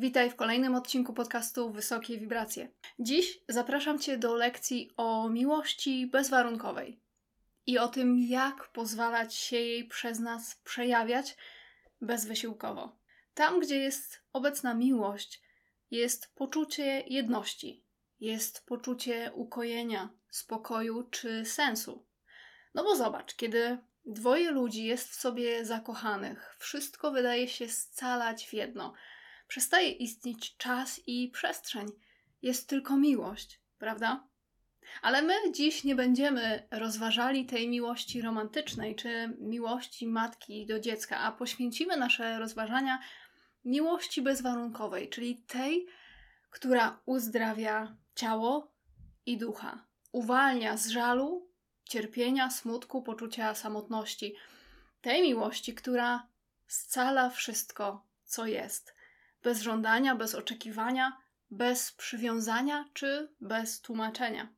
Witaj w kolejnym odcinku podcastu Wysokie Wibracje. Dziś zapraszam Cię do lekcji o miłości bezwarunkowej i o tym, jak pozwalać się jej przez nas przejawiać bezwysiłkowo. Tam, gdzie jest obecna miłość, jest poczucie jedności, jest poczucie ukojenia, spokoju czy sensu. No bo zobacz, kiedy dwoje ludzi jest w sobie zakochanych, wszystko wydaje się scalać w jedno. Przestaje istnieć czas i przestrzeń. Jest tylko miłość, prawda? Ale my dziś nie będziemy rozważali tej miłości romantycznej czy miłości matki do dziecka, a poświęcimy nasze rozważania miłości bezwarunkowej, czyli tej, która uzdrawia ciało i ducha, uwalnia z żalu, cierpienia, smutku, poczucia samotności. Tej miłości, która scala wszystko, co jest, bez żądania, bez oczekiwania, bez przywiązania czy bez tłumaczenia.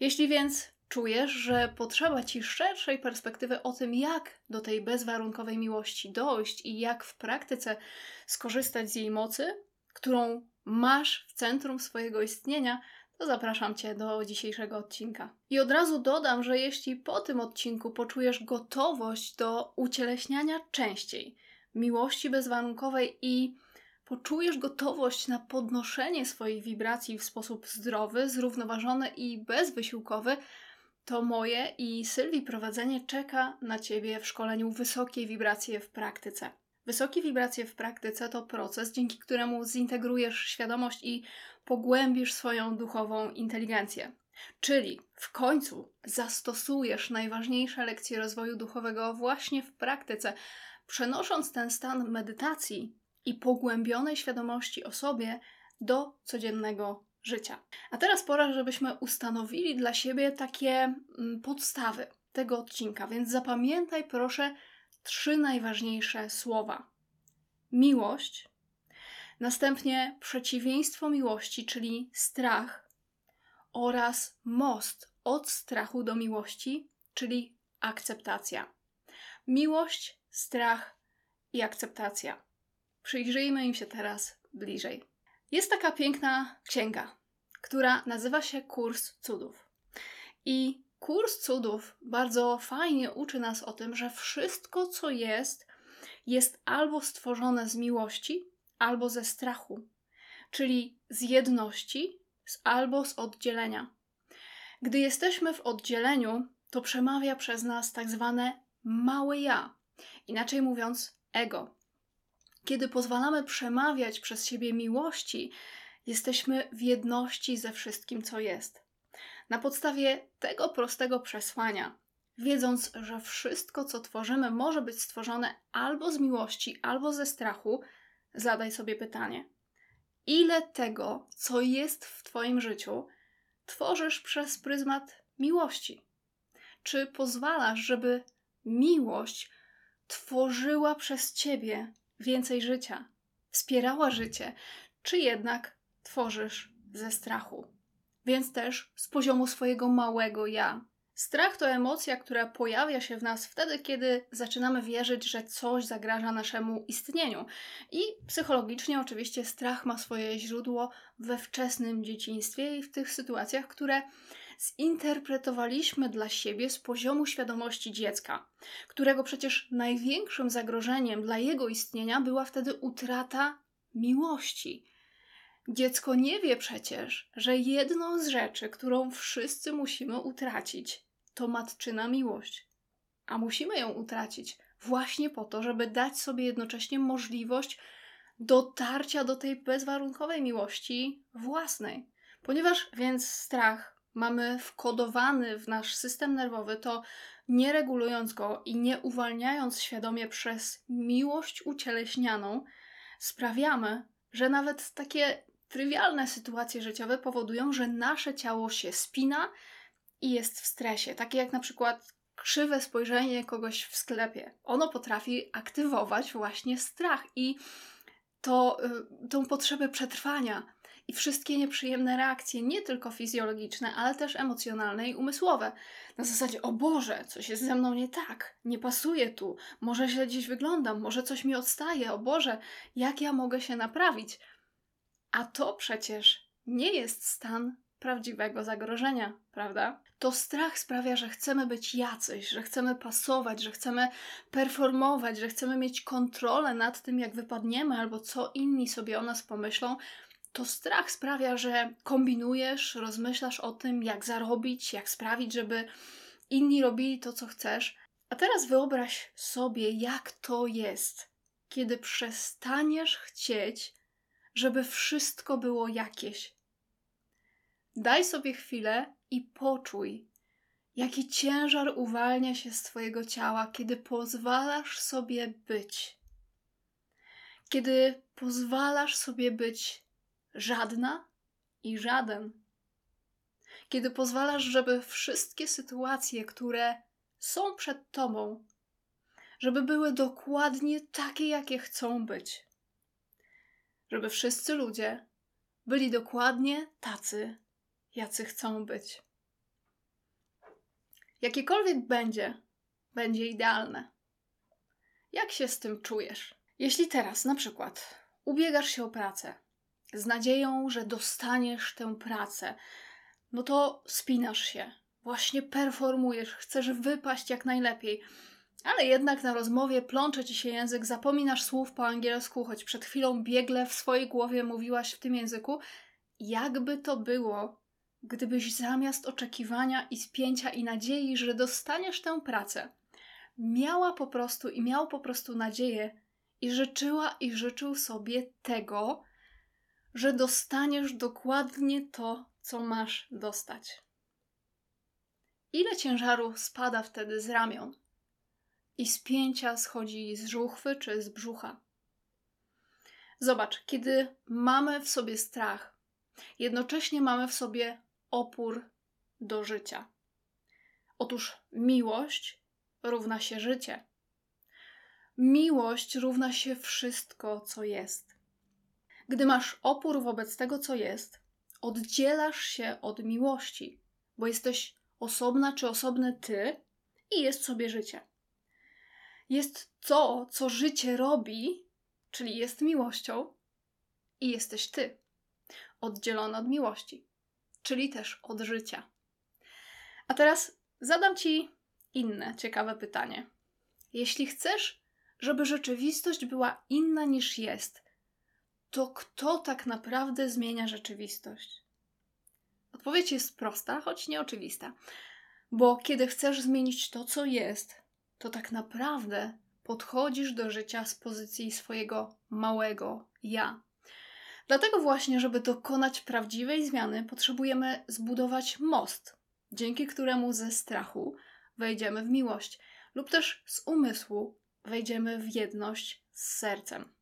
Jeśli więc czujesz, że potrzeba ci szerszej perspektywy o tym, jak do tej bezwarunkowej miłości dojść i jak w praktyce skorzystać z jej mocy, którą masz w centrum swojego istnienia, to zapraszam Cię do dzisiejszego odcinka. I od razu dodam, że jeśli po tym odcinku poczujesz gotowość do ucieleśniania częściej miłości bezwarunkowej i poczujesz gotowość na podnoszenie swojej wibracji w sposób zdrowy, zrównoważony i bezwysiłkowy, to moje i Sylwii prowadzenie czeka na Ciebie w szkoleniu Wysokie Wibracje w Praktyce. Wysokie wibracje w praktyce to proces, dzięki któremu zintegrujesz świadomość i pogłębisz swoją duchową inteligencję. Czyli w końcu zastosujesz najważniejsze lekcje rozwoju duchowego właśnie w praktyce, przenosząc ten stan medytacji i pogłębionej świadomości o sobie do codziennego życia. A teraz pora, żebyśmy ustanowili dla siebie takie mm, podstawy tego odcinka, więc zapamiętaj proszę trzy najważniejsze słowa: miłość, następnie przeciwieństwo miłości, czyli strach, oraz most od strachu do miłości, czyli akceptacja. Miłość, strach i akceptacja. Przyjrzyjmy im się teraz bliżej. Jest taka piękna księga, która nazywa się Kurs Cudów. I kurs cudów bardzo fajnie uczy nas o tym, że wszystko, co jest, jest albo stworzone z miłości, albo ze strachu, czyli z jedności, albo z oddzielenia. Gdy jesteśmy w oddzieleniu, to przemawia przez nas tak zwane małe ja, inaczej mówiąc, ego. Kiedy pozwalamy przemawiać przez siebie miłości, jesteśmy w jedności ze wszystkim, co jest. Na podstawie tego prostego przesłania, wiedząc, że wszystko, co tworzymy, może być stworzone albo z miłości, albo ze strachu, zadaj sobie pytanie: ile tego, co jest w Twoim życiu, tworzysz przez pryzmat miłości? Czy pozwalasz, żeby miłość tworzyła przez Ciebie więcej życia, wspierała życie, czy jednak tworzysz ze strachu? Więc też z poziomu swojego małego ja. Strach to emocja, która pojawia się w nas wtedy, kiedy zaczynamy wierzyć, że coś zagraża naszemu istnieniu. I psychologicznie, oczywiście, strach ma swoje źródło we wczesnym dzieciństwie i w tych sytuacjach, które zinterpretowaliśmy dla siebie z poziomu świadomości dziecka, którego przecież największym zagrożeniem dla jego istnienia była wtedy utrata miłości. Dziecko nie wie przecież, że jedną z rzeczy, którą wszyscy musimy utracić, to matczyna miłość. A musimy ją utracić właśnie po to, żeby dać sobie jednocześnie możliwość dotarcia do tej bezwarunkowej miłości własnej. Ponieważ więc strach mamy wkodowany w nasz system nerwowy, to nie regulując go i nie uwalniając świadomie przez miłość ucieleśnianą, sprawiamy, że nawet takie trywialne sytuacje życiowe powodują, że nasze ciało się spina i jest w stresie. Takie jak na przykład krzywe spojrzenie kogoś w sklepie. Ono potrafi aktywować właśnie strach i to, y, tą potrzebę przetrwania i wszystkie nieprzyjemne reakcje, nie tylko fizjologiczne, ale też emocjonalne i umysłowe. Na zasadzie, o Boże, coś jest ze mną nie tak, nie pasuje tu, może źle gdzieś wyglądam, może coś mi odstaje, o Boże, jak ja mogę się naprawić? A to przecież nie jest stan prawdziwego zagrożenia, prawda? To strach sprawia, że chcemy być jacyś, że chcemy pasować, że chcemy performować, że chcemy mieć kontrolę nad tym, jak wypadniemy albo co inni sobie o nas pomyślą. To strach sprawia, że kombinujesz, rozmyślasz o tym, jak zarobić, jak sprawić, żeby inni robili to, co chcesz. A teraz wyobraź sobie, jak to jest, kiedy przestaniesz chcieć, żeby wszystko było jakieś. Daj sobie chwilę i poczuj, jaki ciężar uwalnia się z Twojego ciała, kiedy pozwalasz sobie być. Kiedy pozwalasz sobie być żadna i żaden. Kiedy pozwalasz, żeby wszystkie sytuacje, które są przed Tobą, żeby były dokładnie takie, jakie chcą być. Żeby wszyscy ludzie byli dokładnie tacy, jacy chcą być. Jakiekolwiek będzie, będzie idealne. Jak się z tym czujesz? Jeśli teraz na przykład ubiegasz się o pracę z nadzieją, że dostaniesz tę pracę, no to spinasz się, właśnie performujesz, chcesz wypaść jak najlepiej, ale jednak na rozmowie plącze ci się język, zapominasz słów po angielsku, choć przed chwilą biegle w swojej głowie mówiłaś w tym języku. Jakby to było, gdybyś zamiast oczekiwania i spięcia i nadziei, że dostaniesz tę pracę, miała po prostu i miał po prostu nadzieję i życzyła i życzył sobie tego, że dostaniesz dokładnie to, co masz dostać. Ile ciężaru spada wtedy z ramion i spięcia schodzi z żuchwy czy z brzucha? Zobacz, kiedy mamy w sobie strach, jednocześnie mamy w sobie opór do życia. Otóż miłość równa się życie. Miłość równa się wszystko, co jest. Gdy masz opór wobec tego, co jest, oddzielasz się od miłości, bo jesteś osobna czy osobny ty i jest sobie życie. Jest to, co życie robi, czyli jest miłością, i jesteś ty, oddzielona od miłości czyli też od życia. A teraz zadam Ci inne ciekawe pytanie. Jeśli chcesz, żeby rzeczywistość była inna niż jest, to kto tak naprawdę zmienia rzeczywistość? Odpowiedź jest prosta, choć nieoczywista. Bo kiedy chcesz zmienić to, co jest, to tak naprawdę podchodzisz do życia z pozycji swojego małego ja. Dlatego właśnie, żeby dokonać prawdziwej zmiany, potrzebujemy zbudować most, dzięki któremu ze strachu wejdziemy w miłość, lub też z umysłu wejdziemy w jedność z sercem.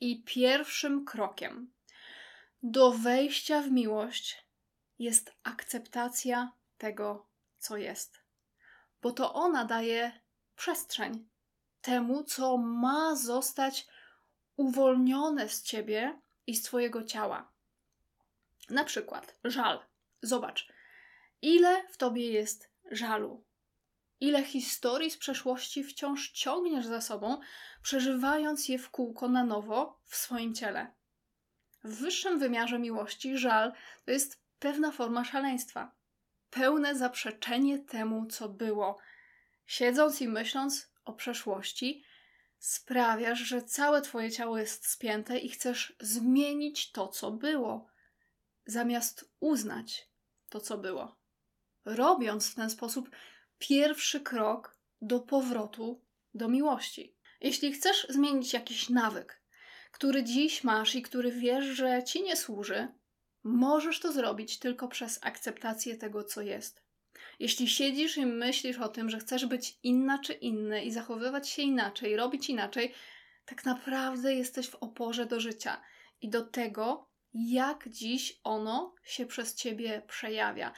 I pierwszym krokiem do wejścia w miłość jest akceptacja tego, co jest, bo to ona daje przestrzeń temu, co ma zostać uwolnione z ciebie i z Twojego ciała. Na przykład żal. Zobacz, ile w Tobie jest żalu. Ile historii z przeszłości wciąż ciągniesz za sobą, przeżywając je w kółko na nowo w swoim ciele. W wyższym wymiarze miłości żal to jest pewna forma szaleństwa, pełne zaprzeczenie temu, co było. Siedząc i myśląc o przeszłości, sprawiasz, że całe twoje ciało jest spięte i chcesz zmienić to, co było, zamiast uznać to, co było. Robiąc w ten sposób pierwszy krok do powrotu do miłości. Jeśli chcesz zmienić jakiś nawyk, który dziś masz i który wiesz, że ci nie służy, możesz to zrobić tylko przez akceptację tego, co jest. Jeśli siedzisz i myślisz o tym, że chcesz być inna czy inny i zachowywać się inaczej, robić inaczej, tak naprawdę jesteś w oporze do życia i do tego, jak dziś ono się przez ciebie przejawia.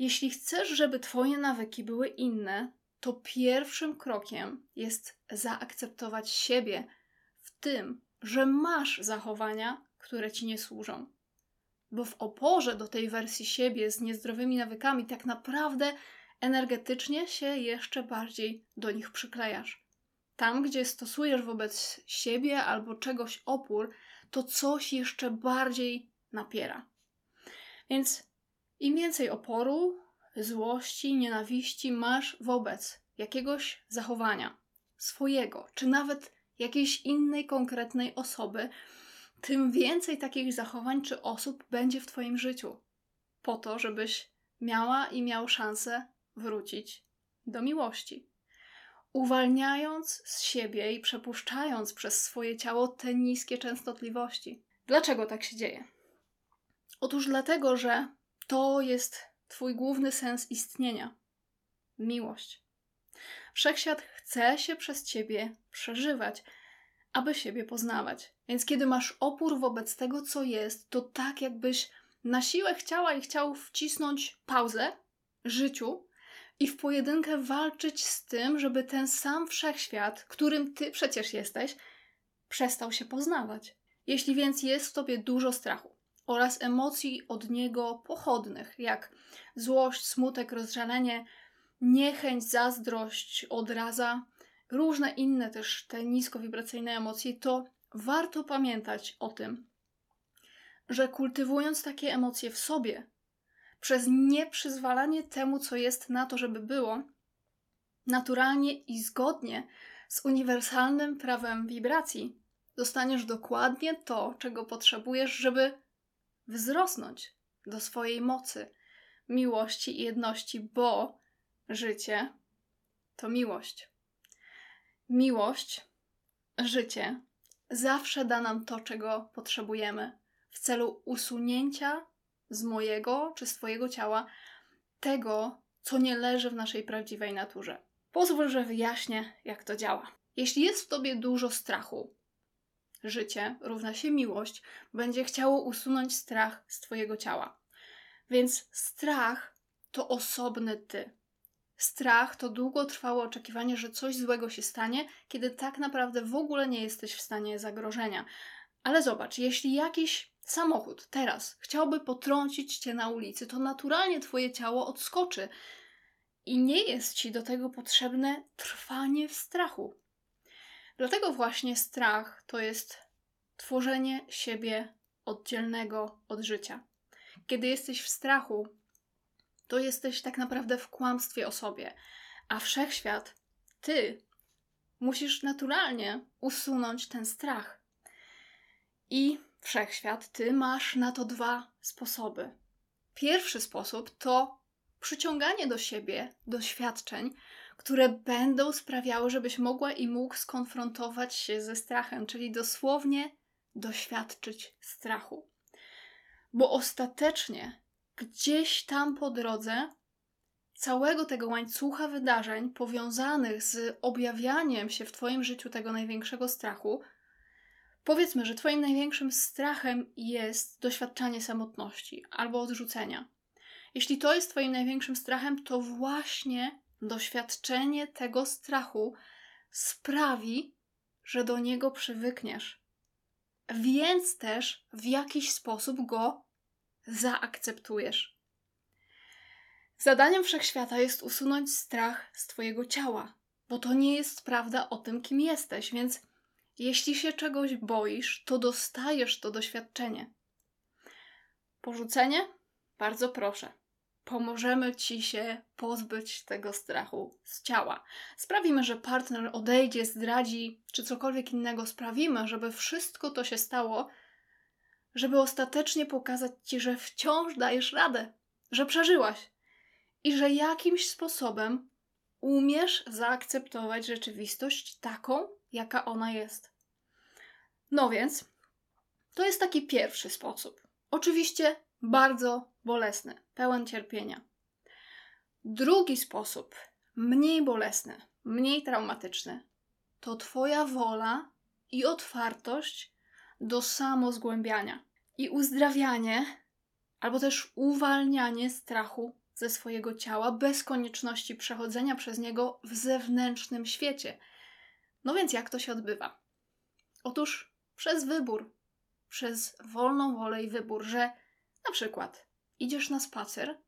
Jeśli chcesz, żeby twoje nawyki były inne, to pierwszym krokiem jest zaakceptować siebie w tym, że masz zachowania, które ci nie służą bo w oporze do tej wersji siebie z niezdrowymi nawykami tak naprawdę energetycznie się jeszcze bardziej do nich przyklejasz. Tam, gdzie stosujesz wobec siebie albo czegoś opór, to coś jeszcze bardziej napiera. Więc im więcej oporu, złości, nienawiści masz wobec jakiegoś zachowania swojego, czy nawet jakiejś innej konkretnej osoby, tym więcej takich zachowań czy osób będzie w Twoim życiu. Po to, żebyś miała i miał szansę wrócić do miłości. Uwalniając z siebie i przepuszczając przez swoje ciało te niskie częstotliwości. Dlaczego tak się dzieje? Otóż dlatego, że to jest Twój główny sens istnienia miłość. Wszechświat chce się przez Ciebie przeżywać, aby siebie poznawać. Więc kiedy masz opór wobec tego, co jest, to tak jakbyś na siłę chciała i chciał wcisnąć pauzę życiu i w pojedynkę walczyć z tym, żeby ten sam wszechświat, którym ty przecież jesteś, przestał się poznawać. Jeśli więc jest w tobie dużo strachu oraz emocji od niego pochodnych, jak złość, smutek, rozżalenie, niechęć, zazdrość, odraza, różne inne też te niskowibracyjne emocje, to warto pamiętać o tym, że kultywując takie emocje w sobie, przez nieprzyzwalanie temu, co jest na to, żeby było, naturalnie i zgodnie z uniwersalnym prawem wibracji, dostaniesz dokładnie to, czego potrzebujesz, żeby wzrosnąć do swojej mocy, miłości i jedności, bo życie to miłość. Miłość, życie zawsze da nam to, czego potrzebujemy w celu usunięcia z mojego czy z Twojego ciała tego, co nie leży w naszej prawdziwej naturze. Pozwól, że wyjaśnię, jak to działa. Jeśli jest w Tobie dużo strachu, życie równa się miłość, będzie chciało usunąć strach z Twojego ciała. Więc strach to osobny Ty. Strach to długotrwałe oczekiwanie, że coś złego się stanie, kiedy tak naprawdę w ogóle nie jesteś w stanie zagrożenia. Ale zobacz, jeśli jakiś samochód teraz chciałby potrącić cię na ulicy, to naturalnie twoje ciało odskoczy. I nie jest ci do tego potrzebne trwanie w strachu. Dlatego właśnie strach to jest tworzenie siebie oddzielnego od życia. Kiedy jesteś w strachu, to jesteś tak naprawdę w kłamstwie o sobie, a wszechświat, ty, musisz naturalnie usunąć ten strach. I wszechświat, ty masz na to dwa sposoby. Pierwszy sposób to przyciąganie do siebie doświadczeń, które będą sprawiały, żebyś mogła i mógł skonfrontować się ze strachem, czyli dosłownie doświadczyć strachu. Bo ostatecznie gdzieś tam po drodze całego tego łańcucha wydarzeń powiązanych z objawianiem się w Twoim życiu tego największego strachu, powiedzmy, że Twoim największym strachem jest doświadczanie samotności albo odrzucenia. Jeśli to jest Twoim największym strachem, to właśnie doświadczenie tego strachu sprawi, że do niego przywykniesz. Więc też w jakiś sposób go zaakceptujesz. Zadaniem wszechświata jest usunąć strach z Twojego ciała, bo to nie jest prawda o tym, kim jesteś, więc jeśli się czegoś boisz, to dostajesz to doświadczenie. Porzucenie? Bardzo proszę. Pomożemy ci się pozbyć tego strachu z ciała. Sprawimy, że partner odejdzie, zdradzi, czy cokolwiek innego sprawimy, żeby wszystko to się stało, żeby ostatecznie pokazać ci, że wciąż dajesz radę, że przeżyłaś i że jakimś sposobem umiesz zaakceptować rzeczywistość taką, jaka ona jest. No więc, to jest taki pierwszy sposób. Oczywiście bardzo bolesny, pełen cierpienia. Drugi sposób, mniej bolesny, mniej traumatyczny, to Twoja wola i otwartość do samozgłębiania i uzdrawianie, albo też uwalnianie strachu ze swojego ciała bez konieczności przechodzenia przez niego w zewnętrznym świecie. No więc jak to się odbywa? Otóż przez wybór, przez wolną wolę i wybór, że na przykład idziesz na spacer,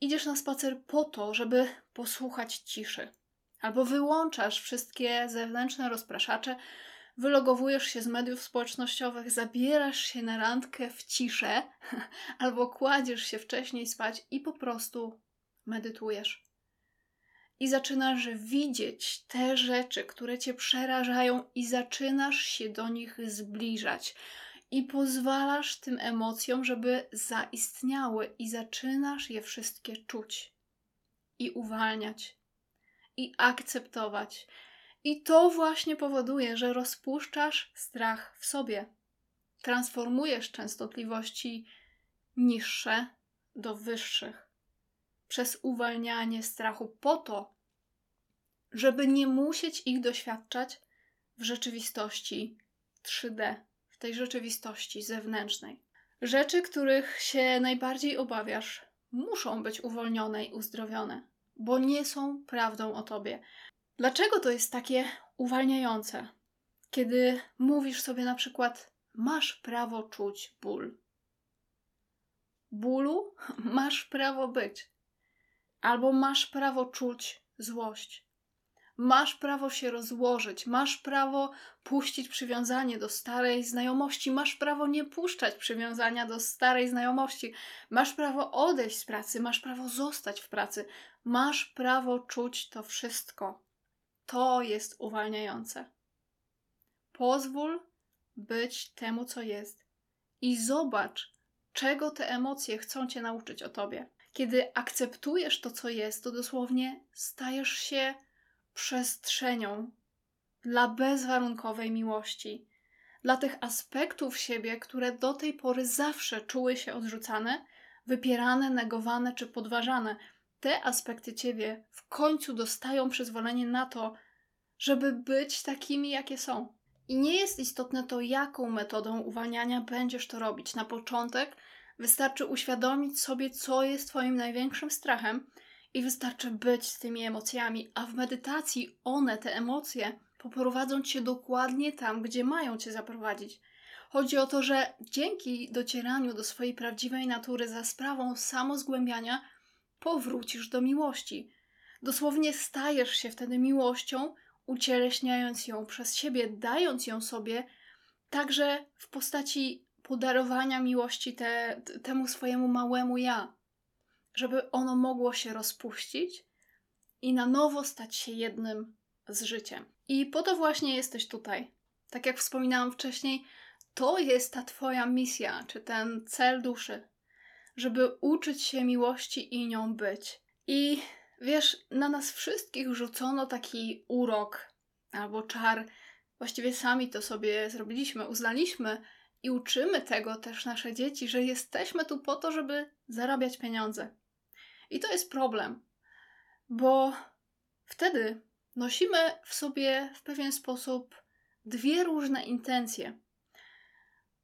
idziesz na spacer po to, żeby posłuchać ciszy, albo wyłączasz wszystkie zewnętrzne rozpraszacze, wylogowujesz się z mediów społecznościowych, zabierasz się na randkę w ciszę albo kładziesz się wcześniej spać i po prostu medytujesz. I zaczynasz widzieć te rzeczy, które cię przerażają, i zaczynasz się do nich zbliżać. I pozwalasz tym emocjom, żeby zaistniały, i zaczynasz je wszystkie czuć i uwalniać, i akceptować. I to właśnie powoduje, że rozpuszczasz strach w sobie. Transformujesz częstotliwości niższe do wyższych przez uwalnianie strachu po to, żeby nie musieć ich doświadczać w rzeczywistości 3D, w tej rzeczywistości zewnętrznej. Rzeczy, których się najbardziej obawiasz, muszą być uwolnione i uzdrowione, bo nie są prawdą o tobie. Dlaczego to jest takie uwalniające, kiedy mówisz sobie na przykład: Masz prawo czuć ból? Bólu masz prawo być, albo masz prawo czuć złość. Masz prawo się rozłożyć, masz prawo puścić przywiązanie do starej znajomości, masz prawo nie puszczać przywiązania do starej znajomości, masz prawo odejść z pracy, masz prawo zostać w pracy, masz prawo czuć to wszystko. To jest uwalniające. Pozwól być temu, co jest i zobacz, czego te emocje chcą cię nauczyć o tobie. Kiedy akceptujesz to, co jest, to dosłownie stajesz się przestrzenią dla bezwarunkowej miłości, dla tych aspektów siebie, które do tej pory zawsze czuły się odrzucane, wypierane, negowane czy podważane. Te aspekty ciebie w końcu dostają przyzwolenie na to, żeby być takimi, jakie są. I nie jest istotne to, jaką metodą uwalniania będziesz to robić. Na początek wystarczy uświadomić sobie, co jest Twoim największym strachem, i wystarczy być z tymi emocjami, a w medytacji one, te emocje, poprowadzą cię dokładnie tam, gdzie mają cię zaprowadzić. Chodzi o to, że dzięki docieraniu do swojej prawdziwej natury za sprawą samozgłębiania powrócisz do miłości. Dosłownie stajesz się wtedy miłością, ucieleśniając ją przez siebie, dając ją sobie, także w postaci podarowania miłości te, temu swojemu małemu ja żeby ono mogło się rozpuścić i na nowo stać się jednym z życiem. I po to właśnie jesteś tutaj. Tak jak wspominałam wcześniej, to jest ta Twoja misja, czy ten cel duszy, żeby uczyć się miłości i nią być. I wiesz, na nas wszystkich rzucono taki urok albo czar. Właściwie sami to sobie zrobiliśmy, uznaliśmy i uczymy tego też nasze dzieci, że jesteśmy tu po to, żeby zarabiać pieniądze. I to jest problem, bo wtedy nosimy w sobie w pewien sposób dwie różne intencje.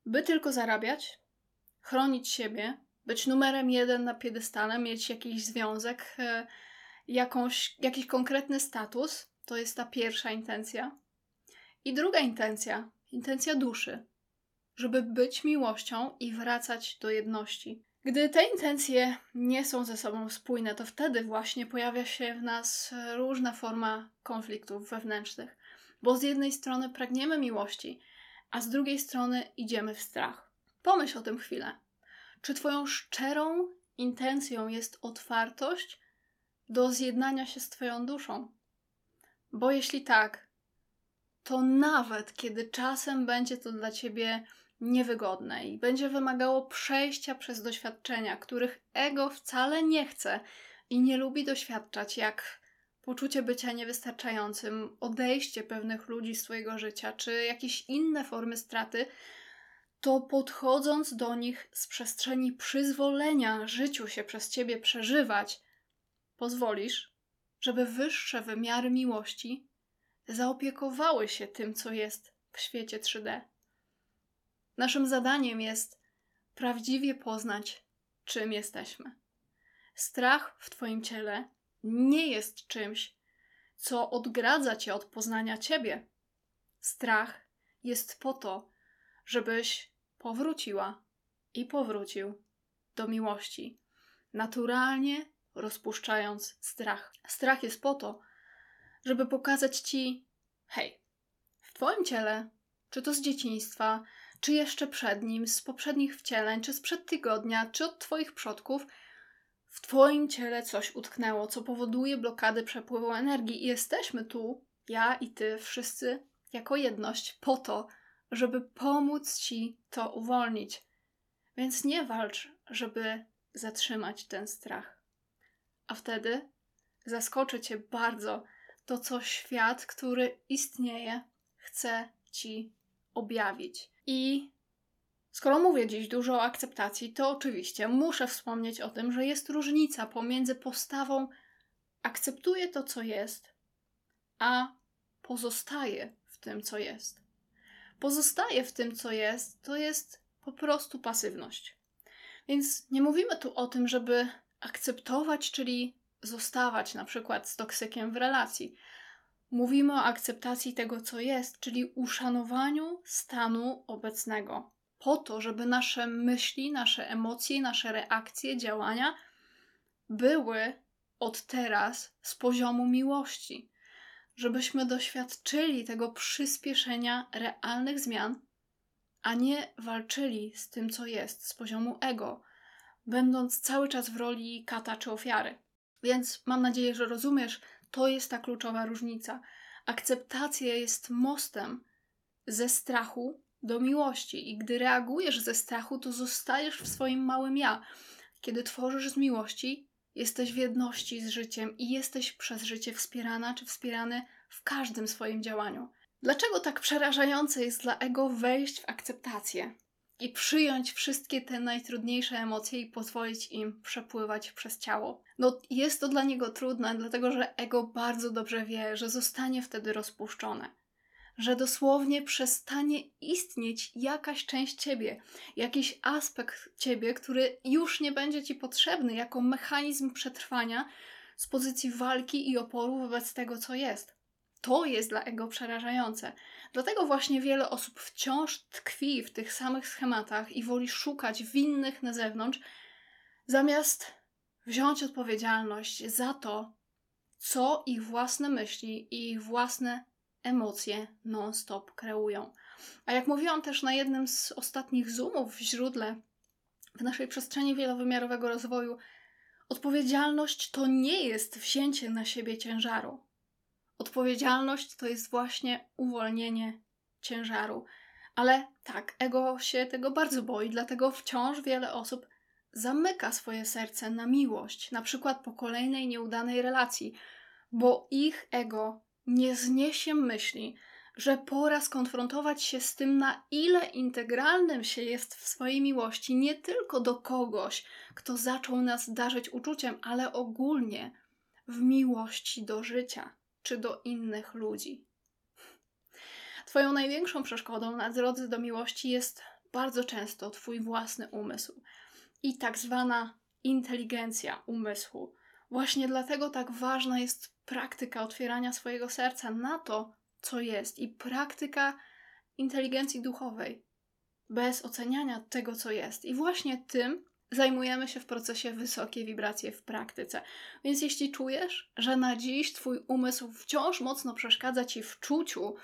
By tylko zarabiać, chronić siebie, być numerem jeden na piedestale, mieć jakiś związek, e, jakąś, jakiś konkretny status, to jest ta pierwsza intencja. I druga intencja, intencja duszy, żeby być miłością i wracać do jedności. Gdy te intencje nie są ze sobą spójne, to wtedy właśnie pojawia się w nas różna forma konfliktów wewnętrznych, bo z jednej strony pragniemy miłości, a z drugiej strony idziemy w strach. Pomyśl o tym chwilę. Czy Twoją szczerą intencją jest otwartość do zjednania się z Twoją duszą? Bo jeśli tak, to nawet kiedy czasem będzie to dla Ciebie niewygodne i będzie wymagało przejścia przez doświadczenia, których ego wcale nie chce i nie lubi doświadczać, jak poczucie bycia niewystarczającym, odejście pewnych ludzi z swojego życia, czy jakieś inne formy straty, to podchodząc do nich z przestrzeni przyzwolenia życiu się przez ciebie przeżywać, pozwolisz, żeby wyższe wymiary miłości zaopiekowały się tym, co jest w świecie 3D. Naszym zadaniem jest prawdziwie poznać, czym jesteśmy. Strach w Twoim ciele nie jest czymś, co odgradza Cię od poznania Ciebie. Strach jest po to, żebyś powróciła i powrócił do miłości, naturalnie rozpuszczając strach. Strach jest po to, żeby pokazać Ci: hej, w Twoim ciele czy to z dzieciństwa, czy jeszcze przed nim, z poprzednich wcieleń, czy sprzed tygodnia, czy od Twoich przodków, w Twoim ciele coś utknęło, co powoduje blokady przepływu energii. I jesteśmy tu, ja i Ty, wszyscy jako jedność, po to, żeby pomóc Ci to uwolnić. Więc nie walcz, żeby zatrzymać ten strach. A wtedy zaskoczy Cię bardzo to, co świat, który istnieje, chce Ci objawić. I skoro mówię dziś dużo o akceptacji, to oczywiście muszę wspomnieć o tym, że jest różnica pomiędzy postawą akceptuję to, co jest, a pozostaje w tym, co jest. Pozostaje w tym, co jest, to jest po prostu pasywność. Więc nie mówimy tu o tym, żeby akceptować, czyli zostawać na przykład z toksykiem w relacji. Mówimy o akceptacji tego, co jest, czyli uszanowaniu stanu obecnego, po to, żeby nasze myśli, nasze emocje, nasze reakcje, działania były od teraz z poziomu miłości, żebyśmy doświadczyli tego przyspieszenia realnych zmian, a nie walczyli z tym, co jest, z poziomu ego, będąc cały czas w roli kata czy ofiary. Więc mam nadzieję, że rozumiesz, to jest ta kluczowa różnica. Akceptacja jest mostem ze strachu do miłości, i gdy reagujesz ze strachu, to zostajesz w swoim małym ja. Kiedy tworzysz z miłości, jesteś w jedności z życiem i jesteś przez życie wspierana czy wspierany w każdym swoim działaniu. Dlaczego tak przerażające jest dla ego wejść w akceptację i przyjąć wszystkie te najtrudniejsze emocje i pozwolić im przepływać przez ciało? No, jest to dla niego trudne, dlatego że ego bardzo dobrze wie, że zostanie wtedy rozpuszczone. Że dosłownie przestanie istnieć jakaś część ciebie, jakiś aspekt ciebie, który już nie będzie ci potrzebny jako mechanizm przetrwania z pozycji walki i oporu wobec tego, co jest. To jest dla ego przerażające. Dlatego właśnie wiele osób wciąż tkwi w tych samych schematach i woli szukać winnych na zewnątrz, zamiast wziąć odpowiedzialność za to, co ich własne myśli i ich własne emocje non-stop kreują. A jak mówiłam też na jednym z ostatnich zoomów w źródle w naszej przestrzeni wielowymiarowego rozwoju, odpowiedzialność to nie jest wzięcie na siebie ciężaru. Odpowiedzialność to jest właśnie uwolnienie ciężaru. Ale tak, ego się tego bardzo boi, dlatego wciąż wiele osób zamyka swoje serce na miłość, na przykład po kolejnej nieudanej relacji, bo ich ego nie zniesie myśli, że pora skonfrontować się z tym, na ile integralnym się jest w swojej miłości nie tylko do kogoś, kto zaczął nas darzyć uczuciem, ale ogólnie w miłości do życia czy do innych ludzi. Twoją największą przeszkodą na drodze do miłości jest bardzo często Twój własny umysł i tak zwana inteligencja umysłu. Właśnie dlatego tak ważna jest praktyka otwierania swojego serca na to, co jest, i praktyka inteligencji duchowej, bez oceniania tego, co jest. I właśnie tym zajmujemy się w procesie wysokie wibracje w praktyce. Więc jeśli czujesz, że na dziś Twój umysł wciąż mocno przeszkadza Ci w czuciu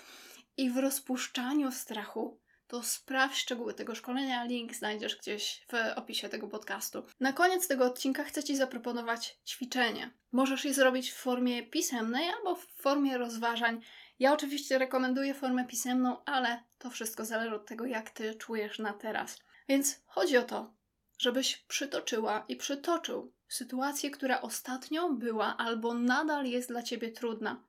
i w rozpuszczaniu strachu, to sprawdź szczegóły tego szkolenia. Link znajdziesz gdzieś w opisie tego podcastu. Na koniec tego odcinka chcę Ci zaproponować ćwiczenie. Możesz je zrobić w formie pisemnej albo w formie rozważań. Ja oczywiście rekomenduję formę pisemną, ale to wszystko zależy od tego, jak Ty czujesz na teraz. Więc chodzi o to, żebyś przytoczyła i przytoczył sytuację, która ostatnio była albo nadal jest dla Ciebie trudna,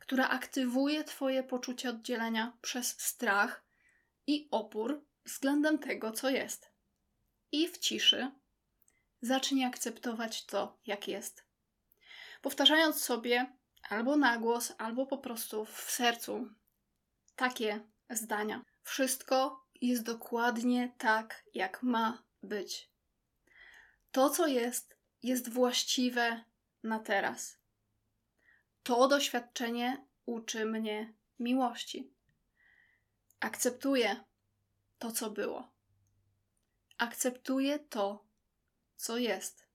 która aktywuje Twoje poczucie oddzielenia przez strach i opór względem tego, co jest. I w ciszy zacznij akceptować to, jak jest. Powtarzając sobie albo na głos, albo po prostu w sercu takie zdania. Wszystko jest dokładnie tak, jak ma być. To, co jest, jest właściwe na teraz. To doświadczenie uczy mnie miłości. Akceptuję to, co było. Akceptuję to, co jest.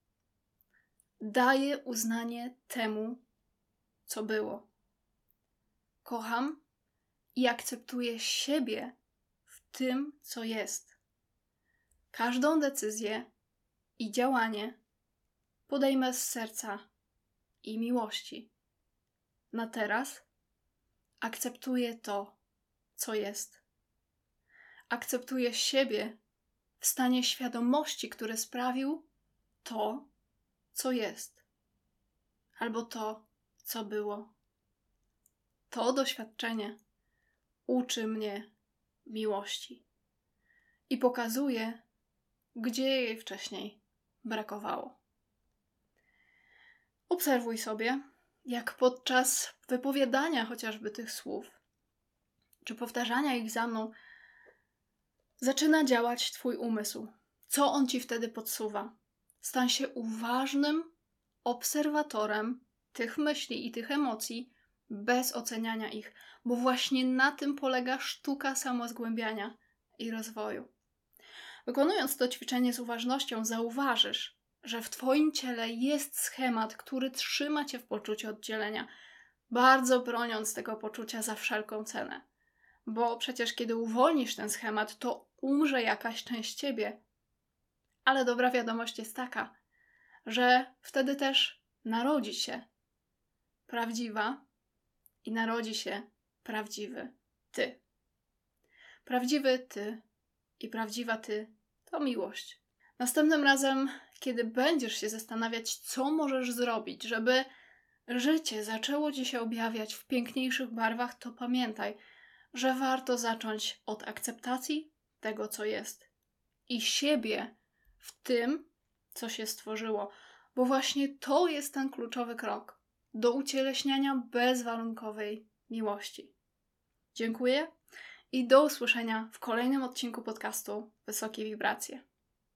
Daję uznanie temu, co było. Kocham i akceptuję siebie tym, co jest. Każdą decyzję i działanie podejmę z serca i miłości. Na teraz akceptuję to, co jest. Akceptuję siebie w stanie świadomości, który sprawił to, co jest, albo to, co było. To doświadczenie uczy mnie miłości i pokazuje, gdzie jej wcześniej brakowało. Obserwuj sobie, jak podczas wypowiadania chociażby tych słów, czy powtarzania ich za mną, zaczyna działać Twój umysł. Co on ci wtedy podsuwa? Stań się uważnym obserwatorem tych myśli i tych emocji bez oceniania ich, bo właśnie na tym polega sztuka samozgłębiania i rozwoju. Wykonując to ćwiczenie z uważnością, zauważysz, że w Twoim ciele jest schemat, który trzyma Cię w poczuciu oddzielenia, bardzo broniąc tego poczucia za wszelką cenę. Bo przecież, kiedy uwolnisz ten schemat, to umrze jakaś część Ciebie. Ale dobra wiadomość jest taka, że wtedy też narodzi się prawdziwa i narodzi się prawdziwy Ty. Prawdziwy Ty i prawdziwa Ty to miłość. Następnym razem, kiedy będziesz się zastanawiać, co możesz zrobić, żeby życie zaczęło ci się objawiać w piękniejszych barwach, to pamiętaj, że warto zacząć od akceptacji tego, co jest i siebie w tym, co się stworzyło, bo właśnie to jest ten kluczowy krok do ucieleśniania bezwarunkowej miłości. Dziękuję i do usłyszenia w kolejnym odcinku podcastu Wysokie Wibracje.